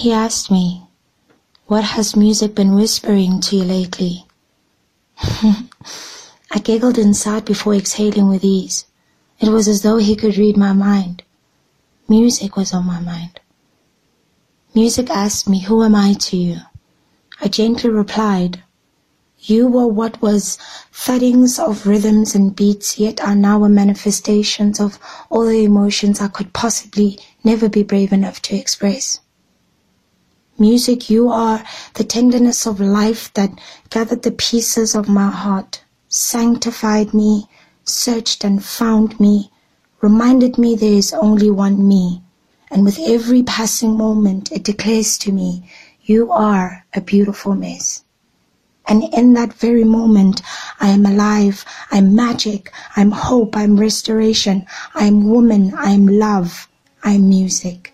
He asked me, What has music been whispering to you lately? I giggled inside before exhaling with ease. It was as though he could read my mind. Music was on my mind. Music asked me, Who am I to you? I gently replied, You were what was thuddings of rhythms and beats, yet are now a manifestations of all the emotions I could possibly never be brave enough to express. Music, you are the tenderness of life that gathered the pieces of my heart, sanctified me, searched and found me, reminded me there is only one me and with every passing moment it declares to me, you are a beautiful mess. And in that very moment, I am alive, I'm magic, I'm hope, I'm restoration, I'm woman, I'm love, I'm music.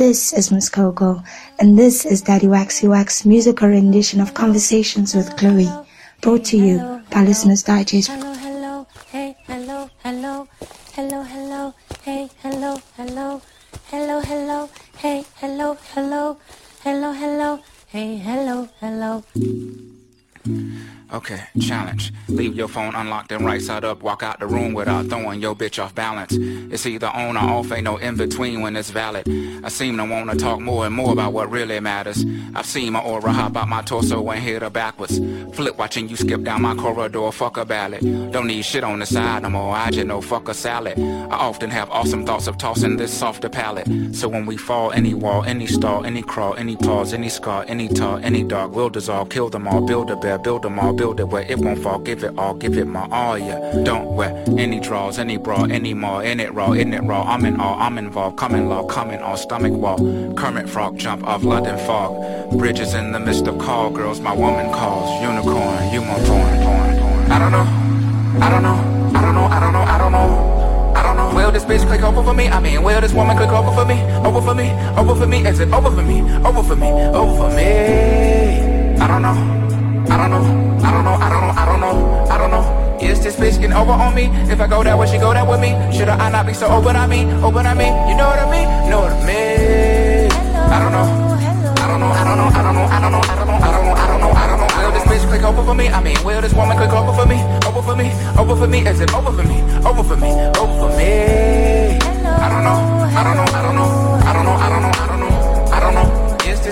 This is Miss Coco, and this is Daddy Waxy Wax musical rendition of Conversations with Chloe, brought to you by Listeners Digest. Hello, hello, hey, hello, hello, hello, hello, hey, hello, hello, hello, hello, hey, hello, hello, hello, hello, hey, hello, hello. Okay, challenge. Leave your phone unlocked and right side up. Walk out the room without throwing your bitch off balance. It's either on or off, ain't no in between when it's valid. I seem to wanna talk more and more about what really matters. I've seen my aura hop out my torso and hit her backwards. Flip watching you skip down my corridor, fuck a ballad. Don't need shit on the side no more, I just know fuck a salad. I often have awesome thoughts of tossing this softer palate. So when we fall, any wall, any stall, any crawl, any pause, any scar, any tall, any dog we'll dissolve, kill them all, build a bear, build them all, build it where it won't fall. Give it all, give it my all, yeah. Don't wear any draws, any bra, any more. In it raw, in it raw. I'm in all, I'm involved. Coming law, coming all. stomach wall. Kermit frog jump off London fog. Bridges in the midst of call girls. My woman calls. Unicorn, you my porn, porn, porn. I don't know. I don't know. I don't know. I don't know. I don't know. I don't know. Will this bitch click over for me? I mean, will this woman click over for me? Over for me? Over for me? Is it over for me? Over for me? Over for me? I don't know. I don't know. I don't know, I don't know, I don't know, I don't know. Is this bitch getting over on me? If I go that way, she go that with me. Should I, not be so open on me? Open on me? You know what I mean? You know what I mean? I don't know. I don't know, I don't know, I don't know, I don't know, I don't know, I don't know, I don't know, I don't know. Will this bitch click over for me? I mean, will this woman click over for me? Over for me? Over for me? Is it over for me? Over for me? Over for me? I don't know, I don't know, I don't know, I don't know, I don't know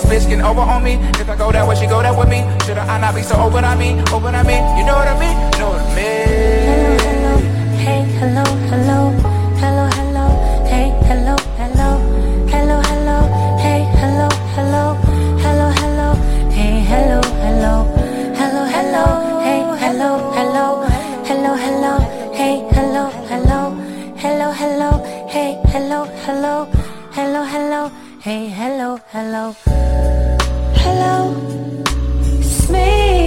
bitch getting over on me? If I go that way, she go that with me. Should I not be so open on me? Open on me? You know what I mean? Know what I mean? Hello, hello, hey, hello, hello, hello, hello, hey, hello, hello, hello, hello, hey, hello, hello, hello, hello, hey, hello, hello, hello, hello, hey, hello, hello, hello, hello, hey, hello, hello, hello, hello, hey, hello, hello, hello, hello, hey, hello, hello, hello, it's me,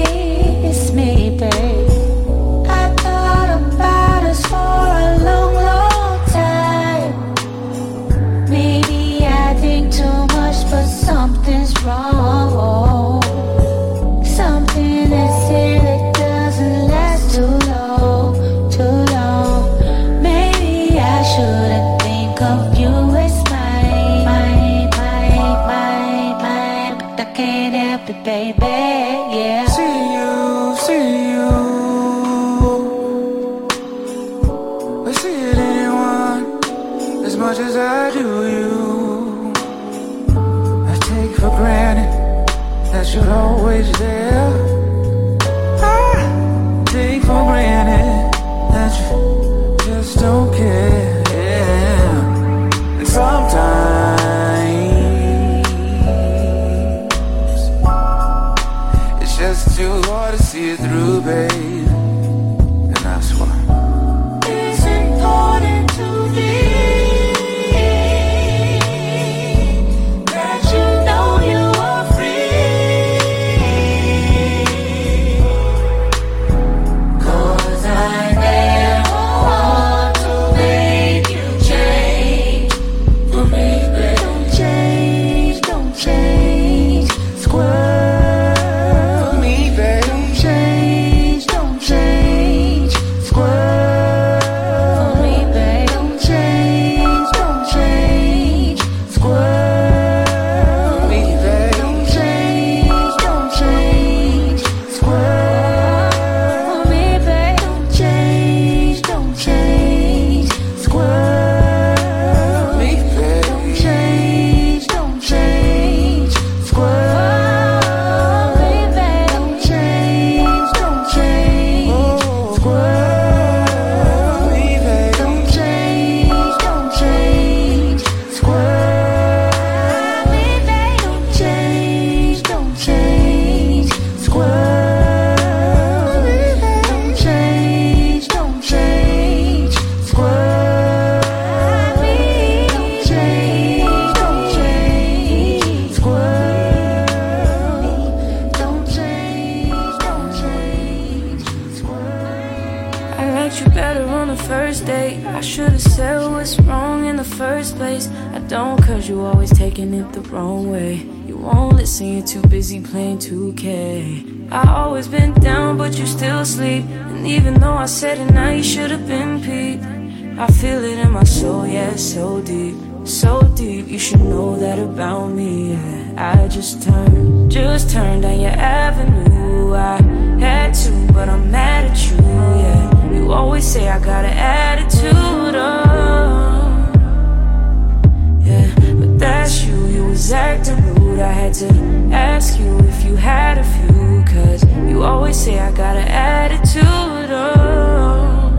say I got an attitude. Oh.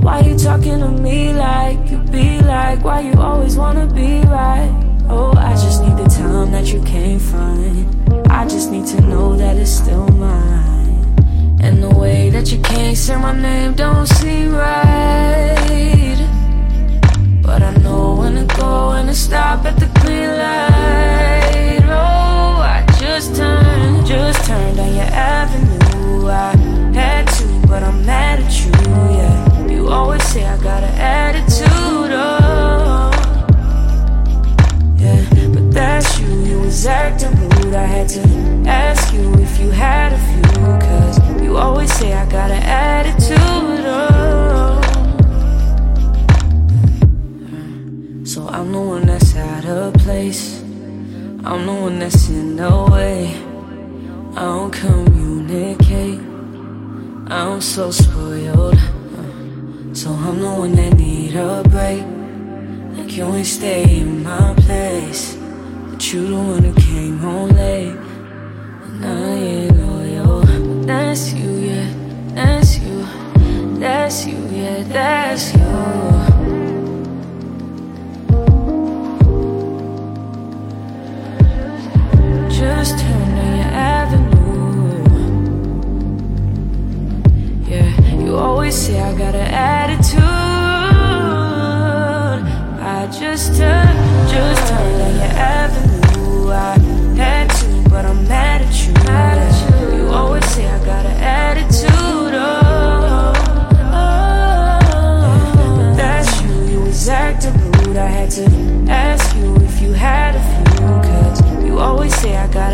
Why you talking to me like you be like? Why you always wanna be right? Oh, I just need the time that you can't find. I just need to know that it's still mine. And the way that you can't say my name don't seem right. But I know when to go and to stop at the green light. Oh, I just turned, just turned down your avenue. I had to, but I'm mad at you, yeah. You always say I got an attitude, oh. Yeah, but that's you, you was acting rude. I had to ask you if you had a few Cause you always say I got an attitude, oh. So I'm the one that's out of place. I'm the one that's in the way I don't communicate. I'm so spoiled. So I'm the one that need a break. Like you ain't stay in my place. But you the one who came home late. And I ain't loyal. That's you, yeah, that's you. That's you, yeah, that's you. Just turn always say I got an attitude. I just turned, just turned on your avenue. I had to, but I'm mad at you, mad at you. You always say I got an attitude, oh, oh. But that's you, you was acting rude. I had to ask you if you had a few Cause you always say I got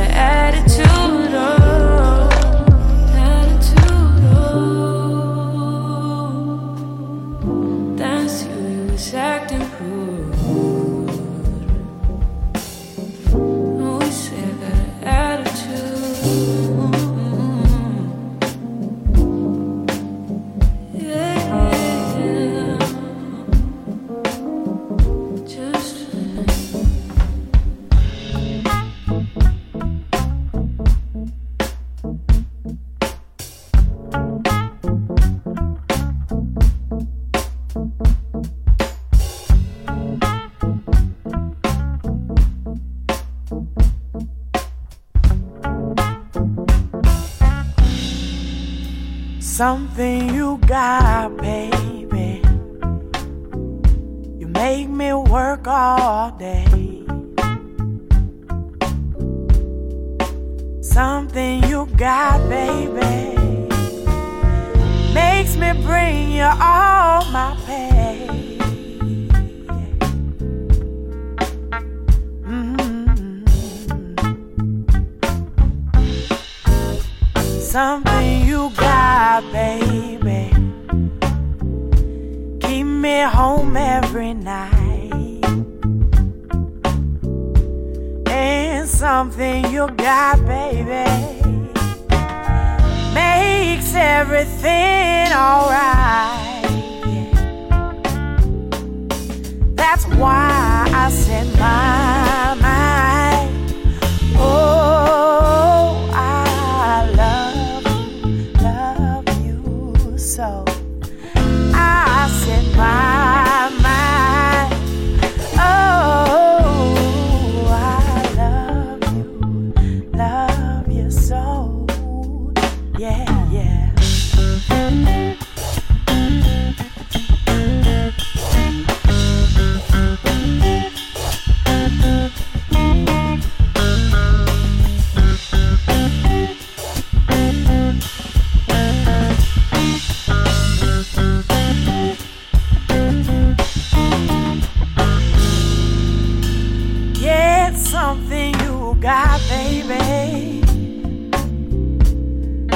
God, baby.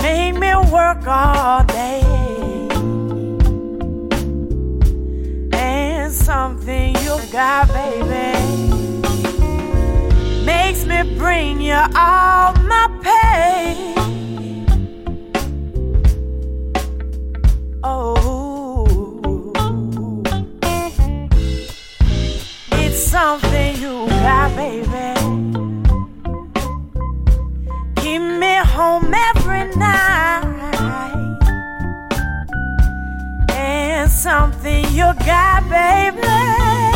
Made me work all day. And something you got, baby. Makes me bring you all my pain. your guy, baby.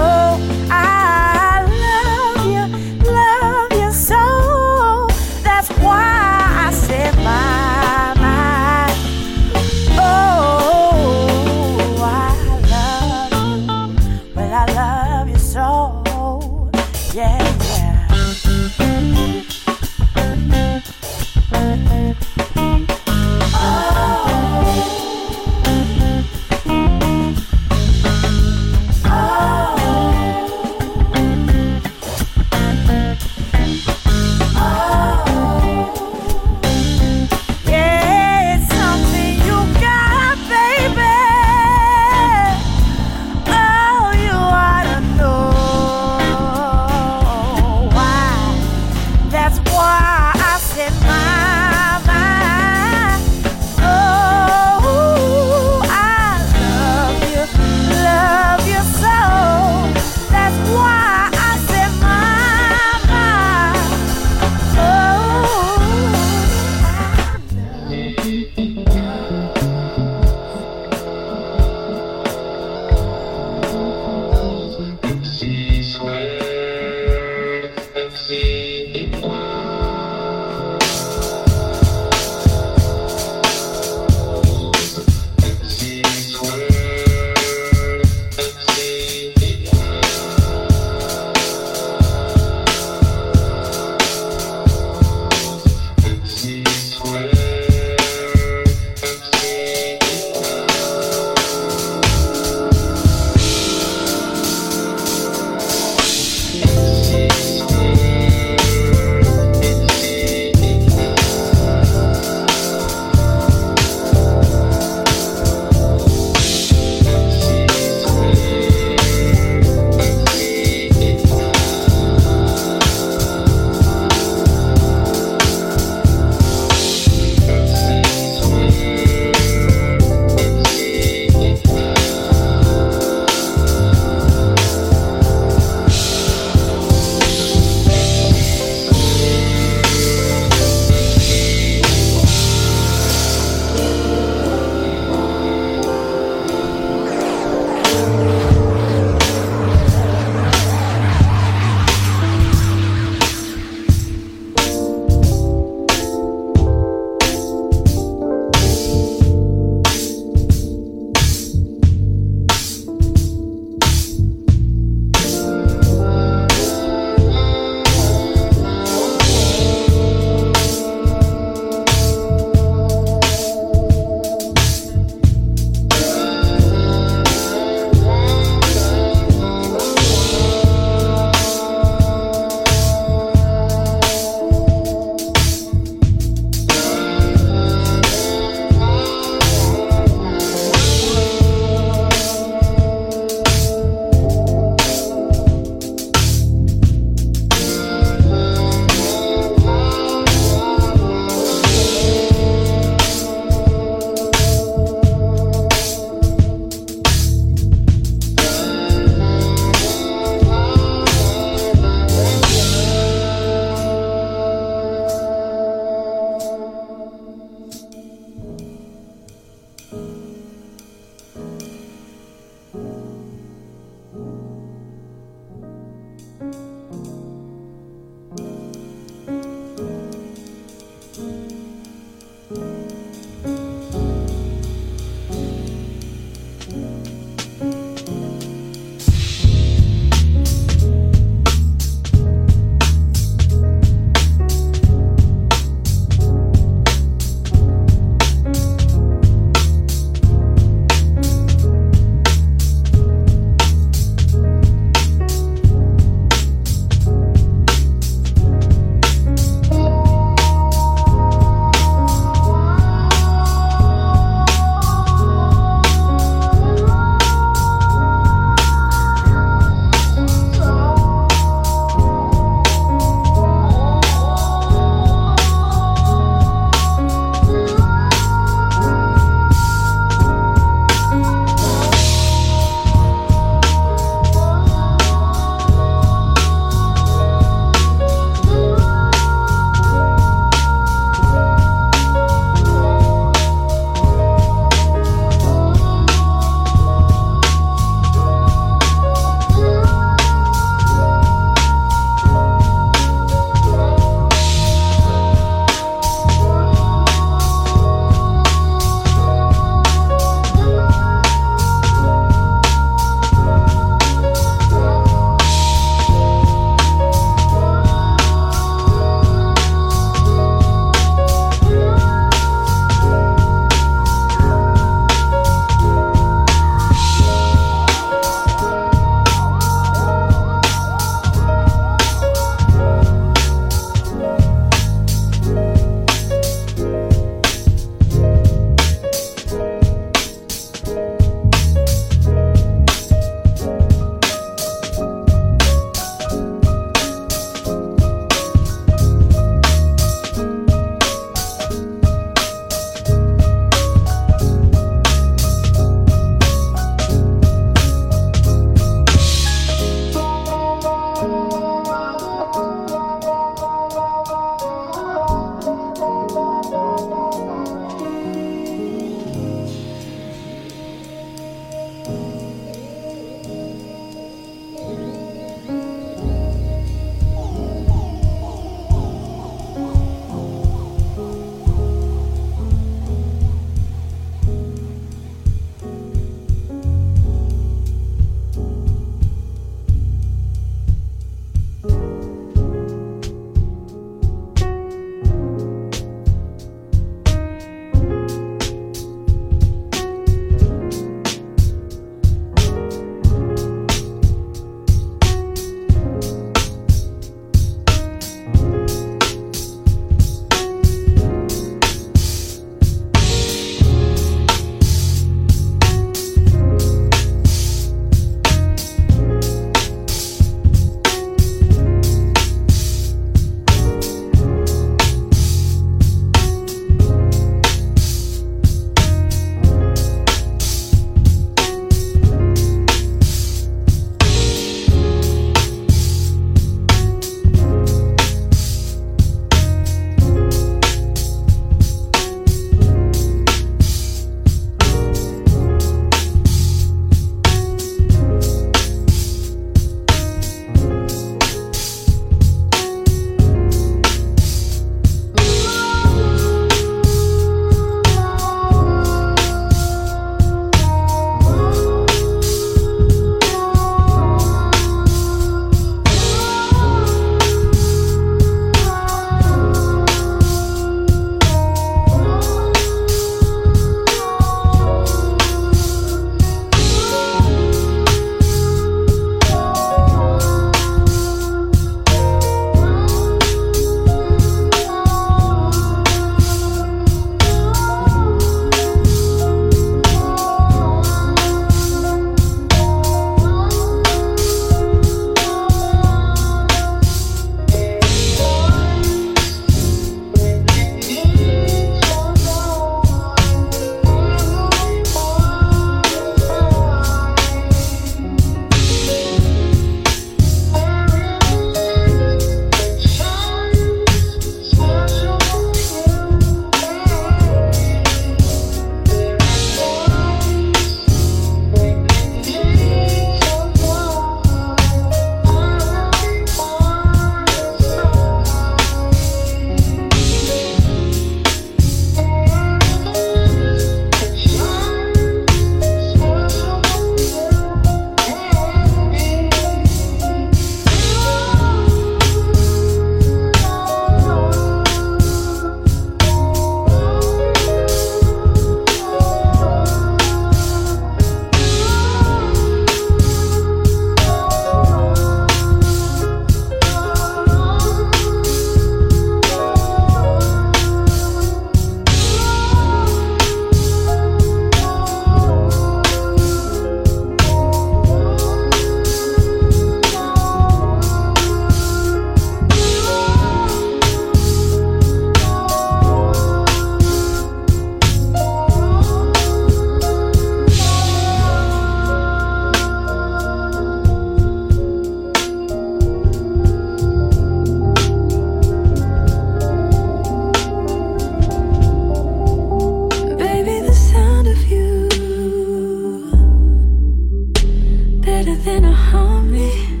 on me.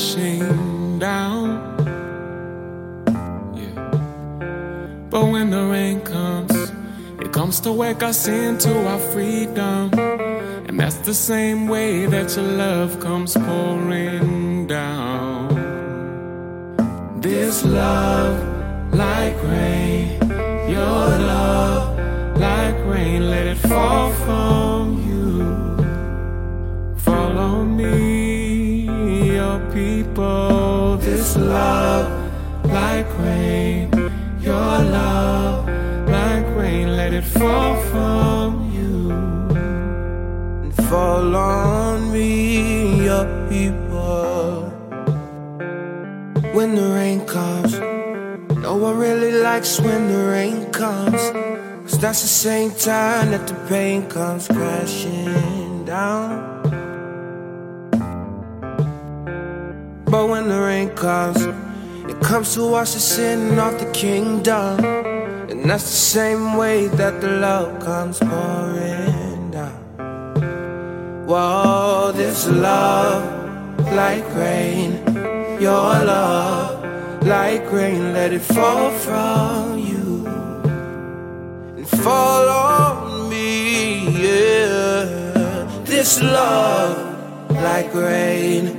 Crashing down. Yeah. But when the rain comes, it comes to wake us into our freedom. And that's the same way that your love comes pouring down. This love, like rain, when the rain comes. Cause that's the same time that the pain comes crashing down. But when the rain comes, it comes to wash the sin off the kingdom. And that's the same way that the love comes pouring down. Whoa, this love, like rain, your love, like rain, let it fall from you and fall on me, yeah. This love, like rain,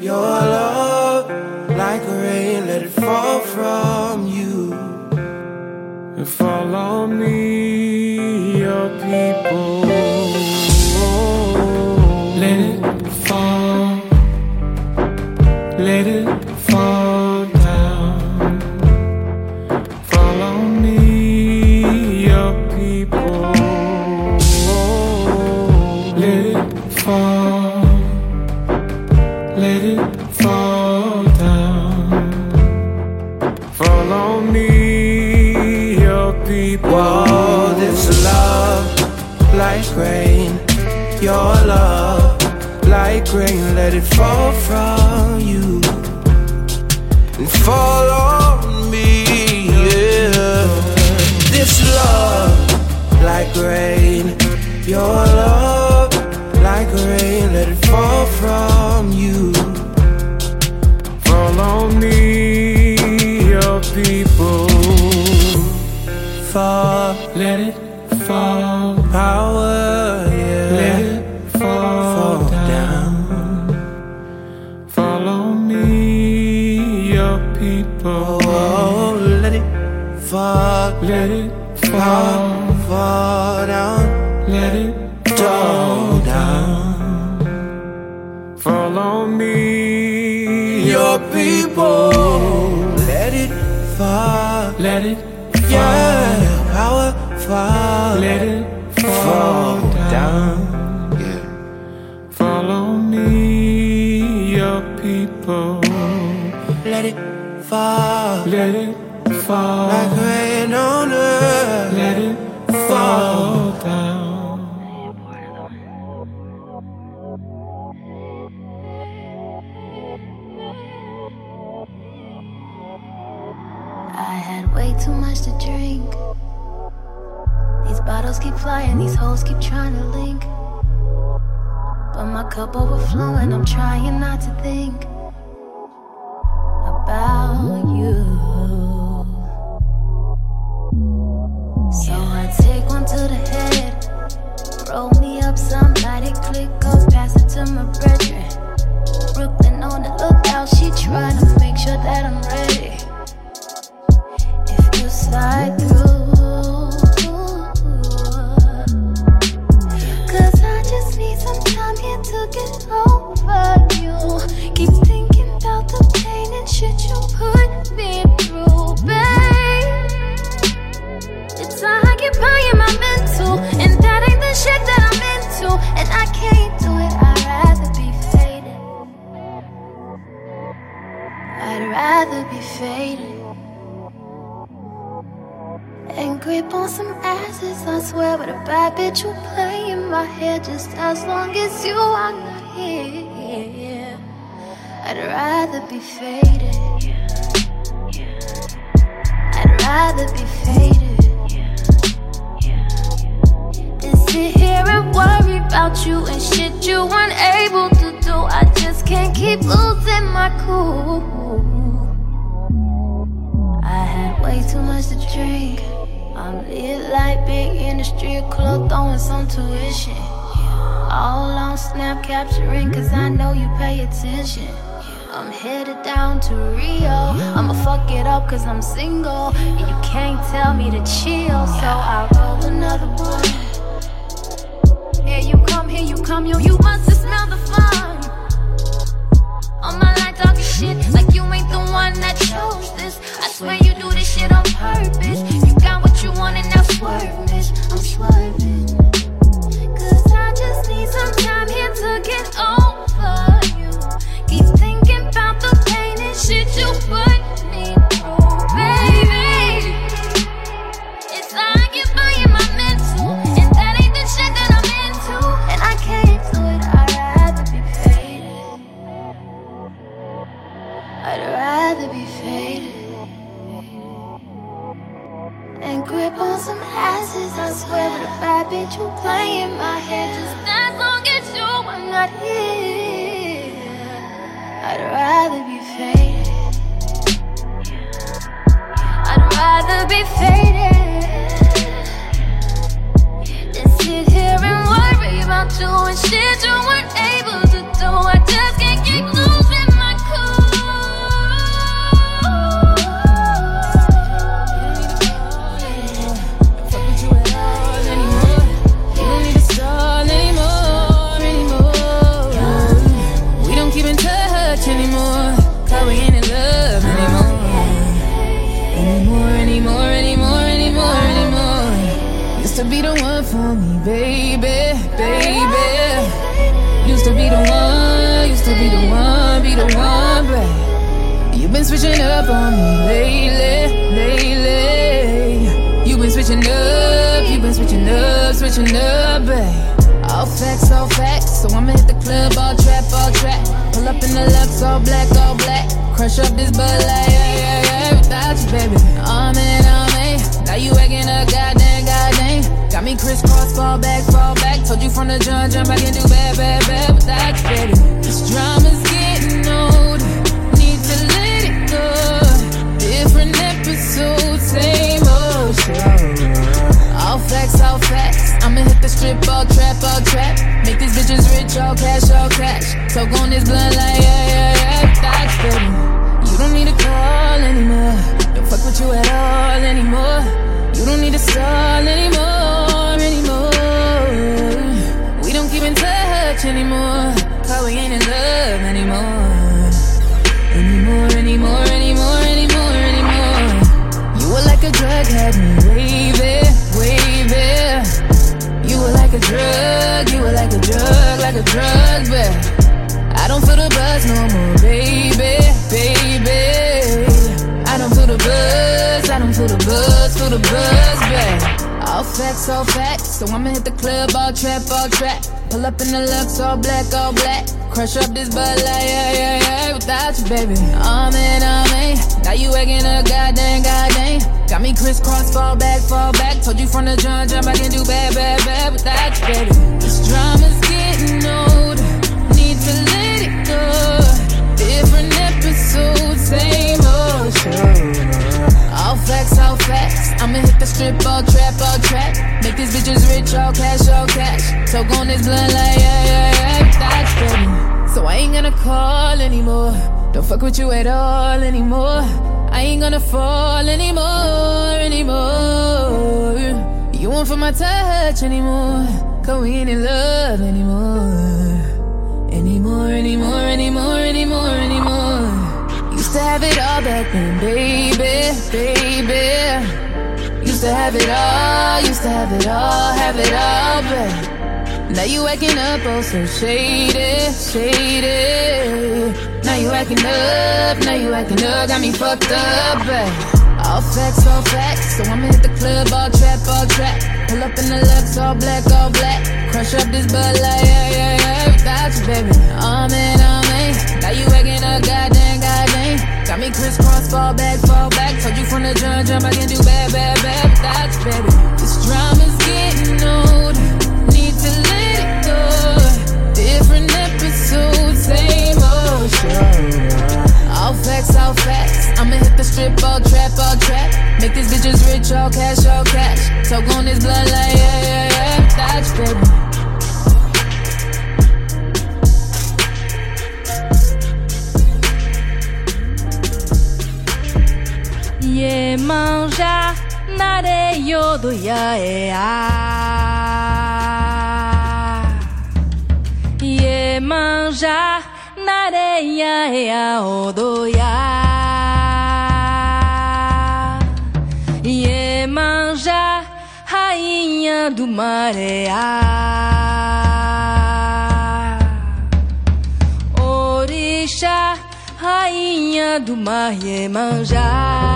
your love, like rain, let it fall from you. and fall on me, your people. Let it fall from you and fall on me, yeah. This love, like rain, your love, fall, Let it fall. like rain on earth. Let it fall down. I had way too much to drink. These bottles keep flying, these hoes keep trying to link. But my cup overflowing, I'm trying not to think to my brethren. Brooklyn on the lookout, she trying to make sure that I'm ready. If you slide through, faded. And grip on some asses, I swear, but a bad bitch will play in my head just as long as you are not here. I'd rather be faded. I'd rather be faded than sit here and worry about you and shit you weren't able to do. I just can't keep losing my cool. I way too much to drink. I'm lit like big in the street club, throwing some tuition. All on snap capturing, cause I know you pay attention. I'm headed down to Rio. I'ma fuck it up cause I'm single. And you can't tell me to chill, so I'll roll another one. Here you come, here you come, yo, you must have smelled the fun. On my talking shit like you ain't the one that chose this. I swear you do this shit on purpose. You got what you want and now swerve, bitch. I'm swerving. Bad bitch drug, you were like a drug, like a drug, babe. I don't feel the buzz no more, baby, baby. I don't feel the buzz, I don't feel the buzz, feel the buzz, babe. All facts, all facts. So I'ma hit the club, all trap, all trap. Pull up in the Lux, all black, all black. Crush up this Bud Light, yeah, yeah, yeah. Without you, baby. Oh man, oh man. Now you acting up, goddamn, goddamn. Got me crisscross, fall back, fall back. Told you from the jump, jump back and do bad, bad, bad. Without you, baby. This drama's getting old. Need to let it go. Different episodes, same old show. All facts, all facts. I'ma hit the strip, all trap, all trap. Make these bitches rich, all cash, all cash. Talk on this blunt like, yeah, yeah, yeah. That's baby. So I ain't gonna call anymore. Don't fuck with you at all anymore. I ain't gonna fall anymore, anymore. You won't feel my touch anymore. Cause we ain't in love anymore. Anymore, anymore, anymore, anymore, anymore. Used to have it all back then, baby, baby. Used to have it all, used to have it all, have it all, babe. Now you acting up, oh so shady, shady. Now you acting up, now you acting up, got me fucked up, babe. All facts, all facts. So I'ma hit the club, all trap, all trap. Pull up in the Lux, all black, all black. Crush up this Bud Light, yeah, yeah, yeah. Without you, baby. Oh man, oh man. Now you acting up, goddamn, goddamn. Got me crisscross, fall back, fall back. Told you from the jump, jump, I can do bad, bad, bad That's baby. This drama's getting old. Need to let it go. Different episode, same old show. All facts, all facts. I'ma hit the strip, all trap, all trap. Make these bitches rich, all cash, all cash. Talk on this blood like yeah, yeah, yeah, That's baby. me manja nareio do iaea. Ie manja nareia ea odoia Ie manja rainha do mareá Orixá rainha do mar Iemanjá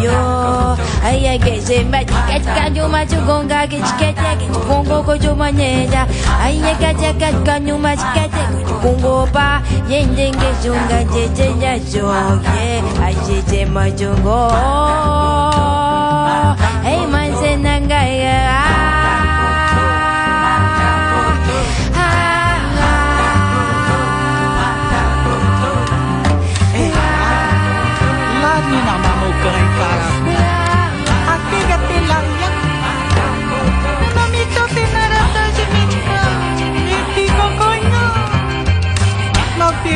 Yo, Aya, caño macho con gague, que que pongo cocho manera, Aya, que ya que caño más que te pongo pa, Yende, que chunga, Yese, ya yo, yeah, Aye, Majungo, Hey,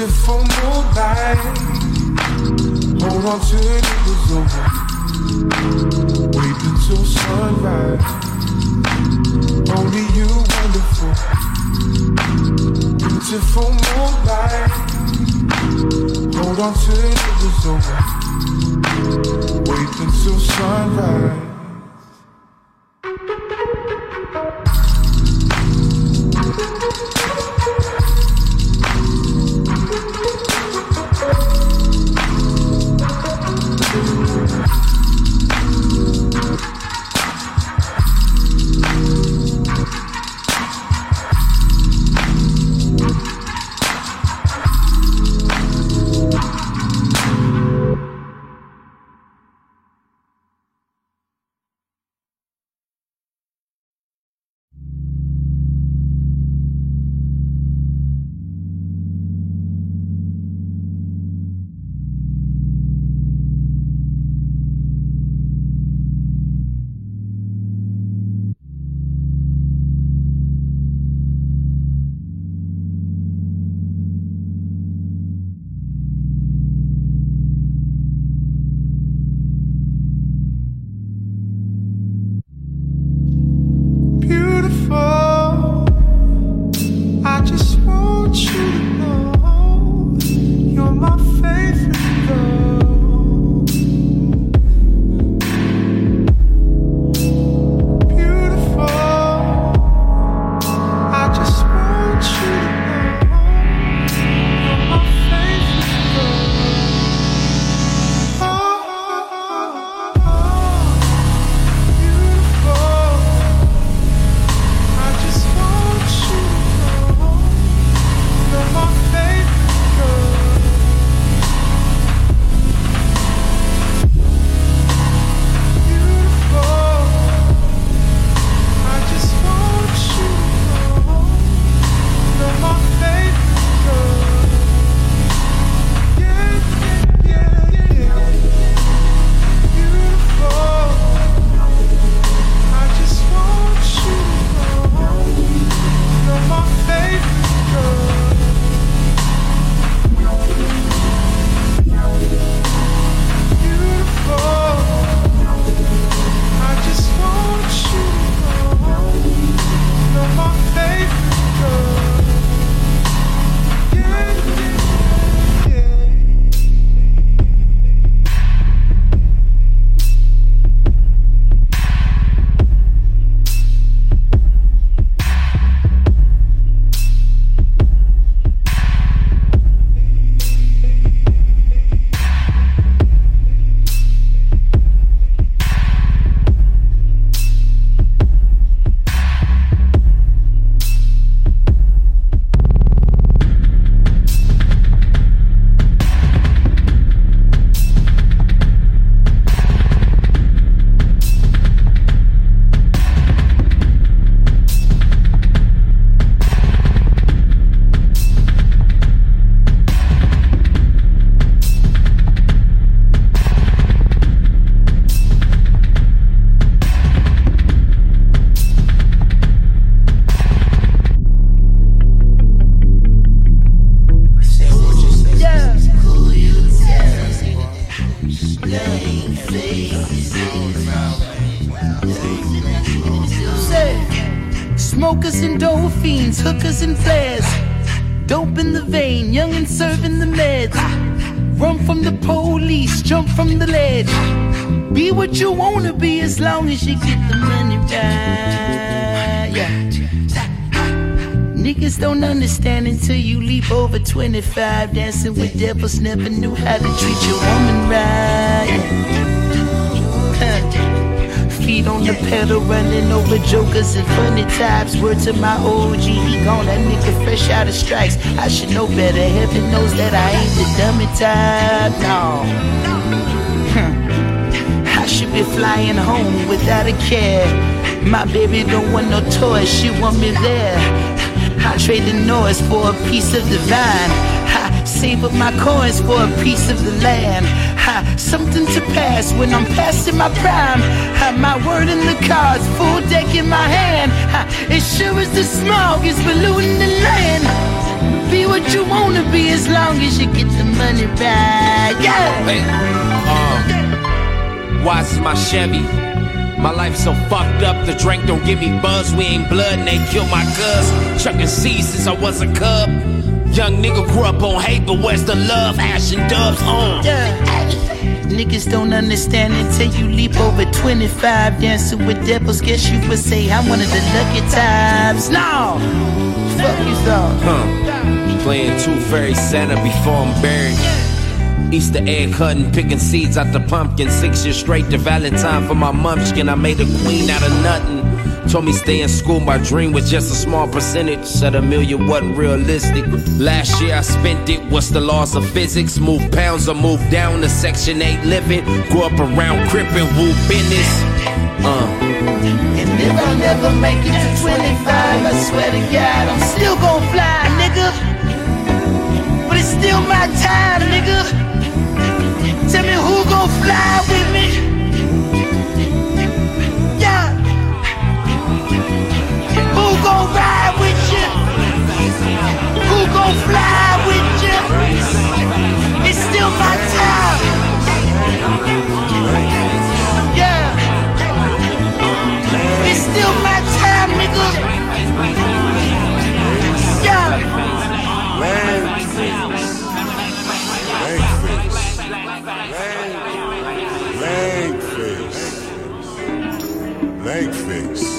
searching for more. Hold on till it was over. Wait until sunrise. Only you wonderful. Beautiful moonlight. Hold on till it was over. Wait until sunrise. 25. Dancing with devils, never knew how to treat your woman right. Feet on the pedal, running over jokers and funny types. Word to my OG, he gone, that nigga fresh out of strikes. I should know better, heaven knows that I ain't the dummy type, no. I should be flying home without a care. My baby don't want no toys, she want me there. I trade the noise for a piece of the vine. I save up my coins for a piece of the land. Ha, something to pass when I'm passing my prime. Ha, my word in the cards, full deck in my hand. Ha, it sure as the smog is polluting the land. Be what you wanna be as long as you get the money back. Yeah. Uh, why my Chevy? My life so fucked up, the drink don't give me buzz. We ain't blood and they kill my cuz. Chucking seeds since I was a cub. Young nigga grew up on hate, but where's the love? Ash and dubs uh. on. Niggas don't understand until you leap over 25. Dancing with devils, guess you would say I'm one of the lucky types. No! Fuck you thought. Huh. Playing Tooth Fairy Santa before I'm buried. Easter egg hunting, picking seeds out the pumpkin. Six years straight to Valentine for my munchkin. I made a queen out of nothing. Told me stay in school, my dream was just a small percentage. Said a million wasn't realistic. Last year I spent it, what's the laws of physics? Move pounds or move down to Section 8 living. Grew up around crippin' woo business. Uh. And if I never make it to 25, I swear to God, I'm still gon' fly, nigga. It's still my time, nigga. Tell me who gon' fly with me? Yeah. Who gon' ride with you? Who gon' fly with you? It's still my time. Yeah. It's still my time, nigga. Yeah. Leg face. Cool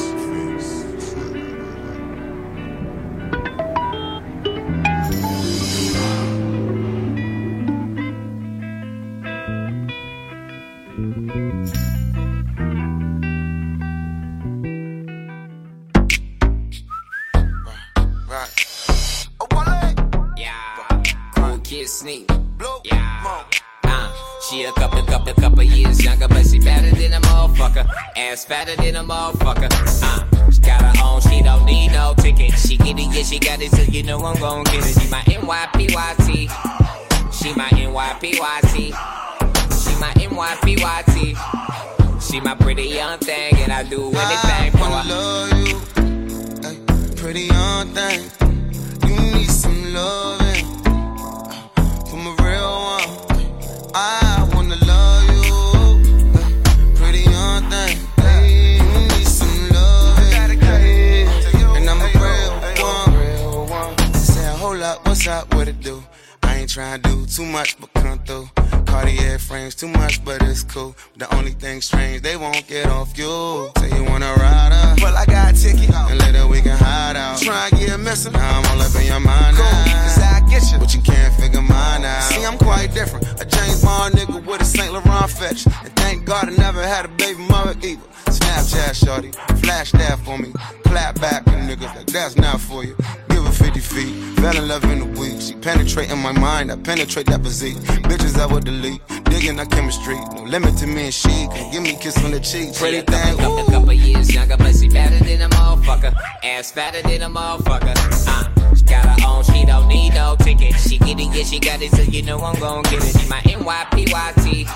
kiss on the cheek. Pretty She a couple, thing, couple, ooh. couple years younger, but she better than a motherfucker. Ass fatter than a motherfucker. Uh, she got her own, she don't need no ticket. She get it, yeah, she got it, so you know I'm gon' get it. She my NYPYT.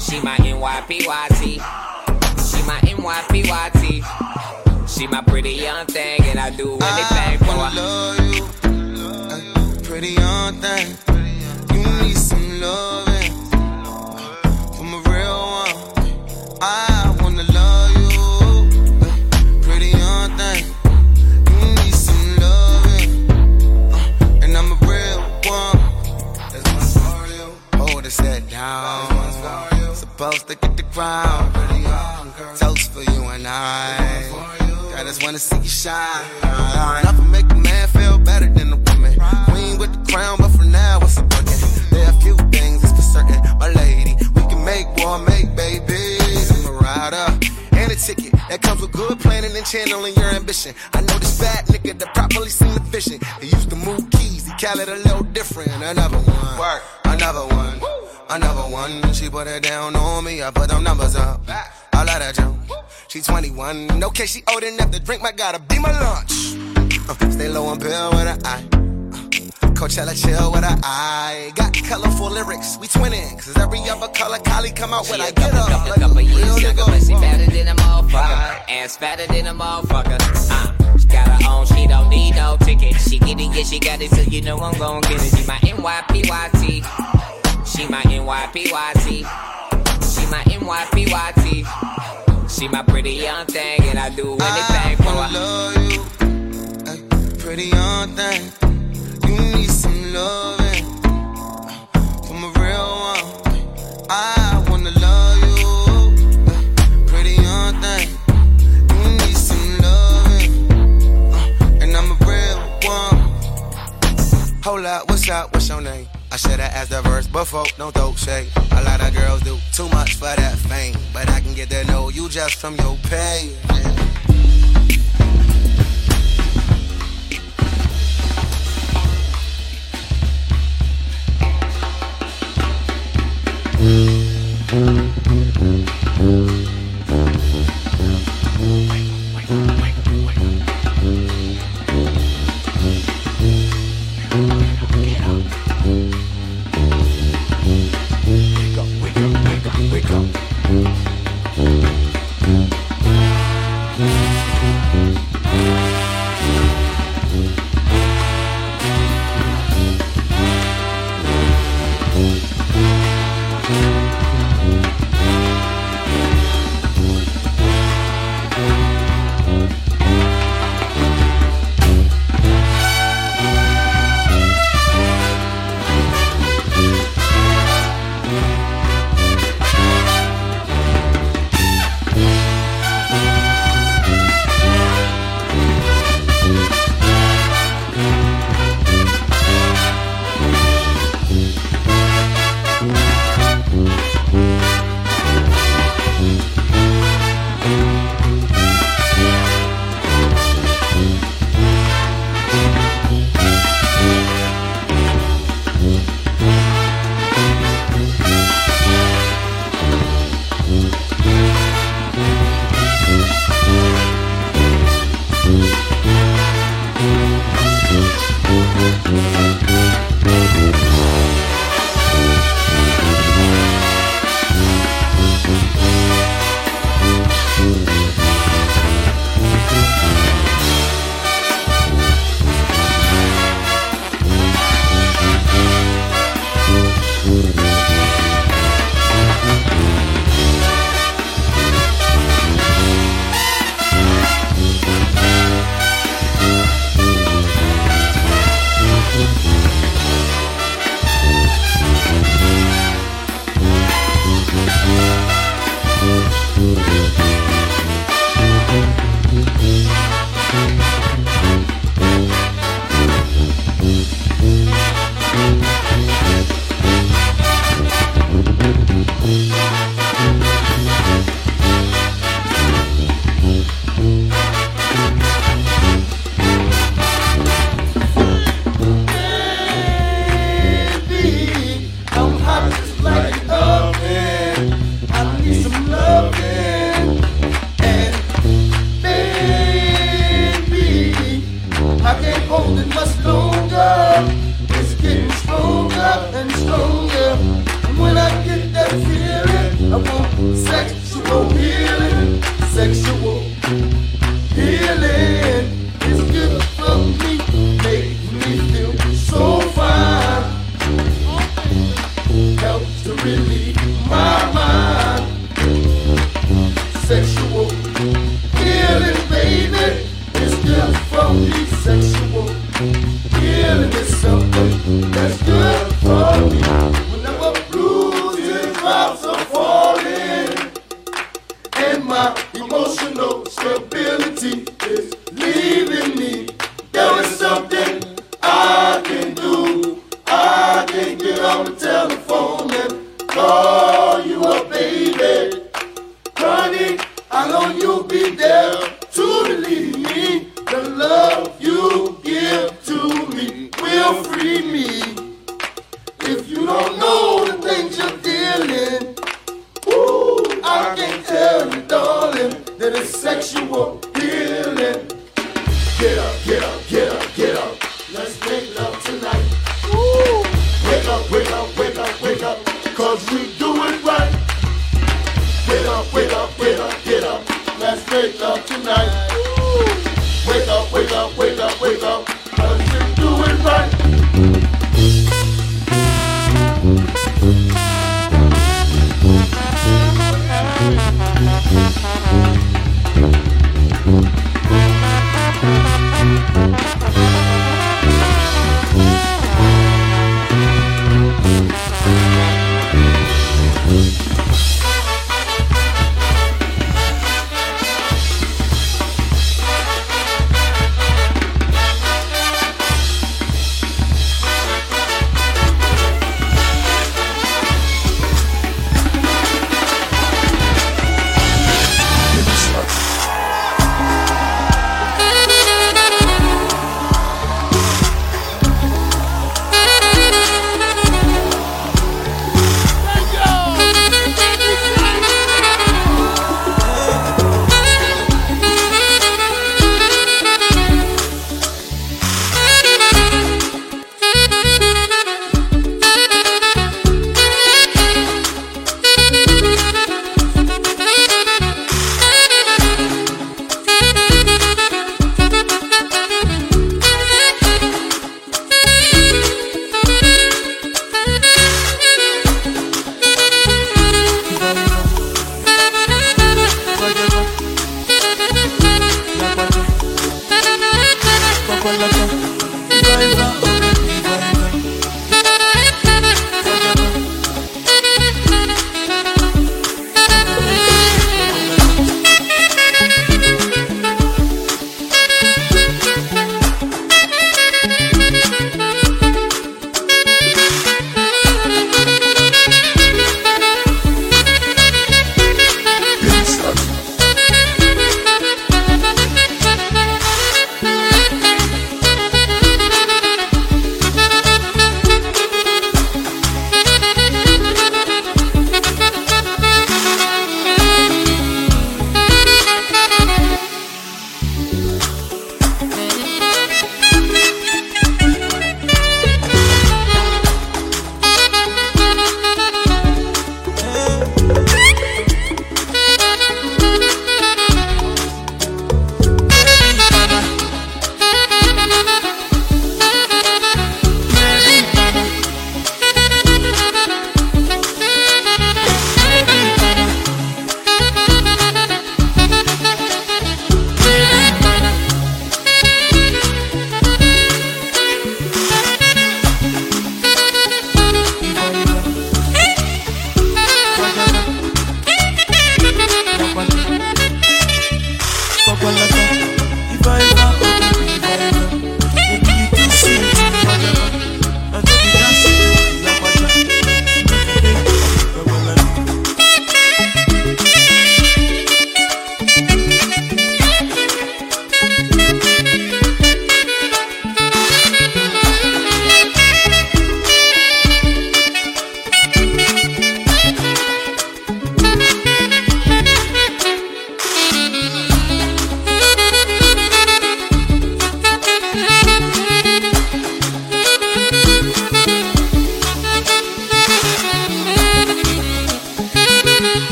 She my NYPYT. She my NYPYT. She my pretty young thing, and I do anything ambition. I know this bad nigga that properly seen the vision. He used to move keys, he call it a little different. Another one, work, another one, another one. She put it down on me, I put them numbers up. I let her jump. She 21, okay, she old enough to drink, my gotta be my lunch. Uh, stay low and bill with an eye. Coachella chill with an eye. Got colorful lyrics, we twinning. Cause every other color Kylie come out with, I get up. Couple years younger, but she better than a motherfucker. Ass fatter than a motherfucker. Uh, she got her own, she don't need no ticket. She get it, yeah, she got it, so you know I'm gon' get it. She my NYPYT. She my NYPYT. She my NYPYT. She my pretty young thing, and I do anything for I her. love you, pretty young thing. Some loving from a real one. I wanna love you, pretty young thing. You need some loving, and I'm a real one. Hold up, what's up? What's your name? I should've asked the verse before, don't throw shade. A lot of girls do too much for that fame, but I can get to know you just from your pay. Mm-hmm.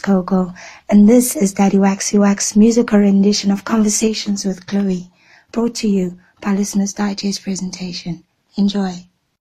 Muskogo, and this is Daddy Wax musical rendition of Conversations with Chloe, brought to you by Listeners Digest presentation. Enjoy.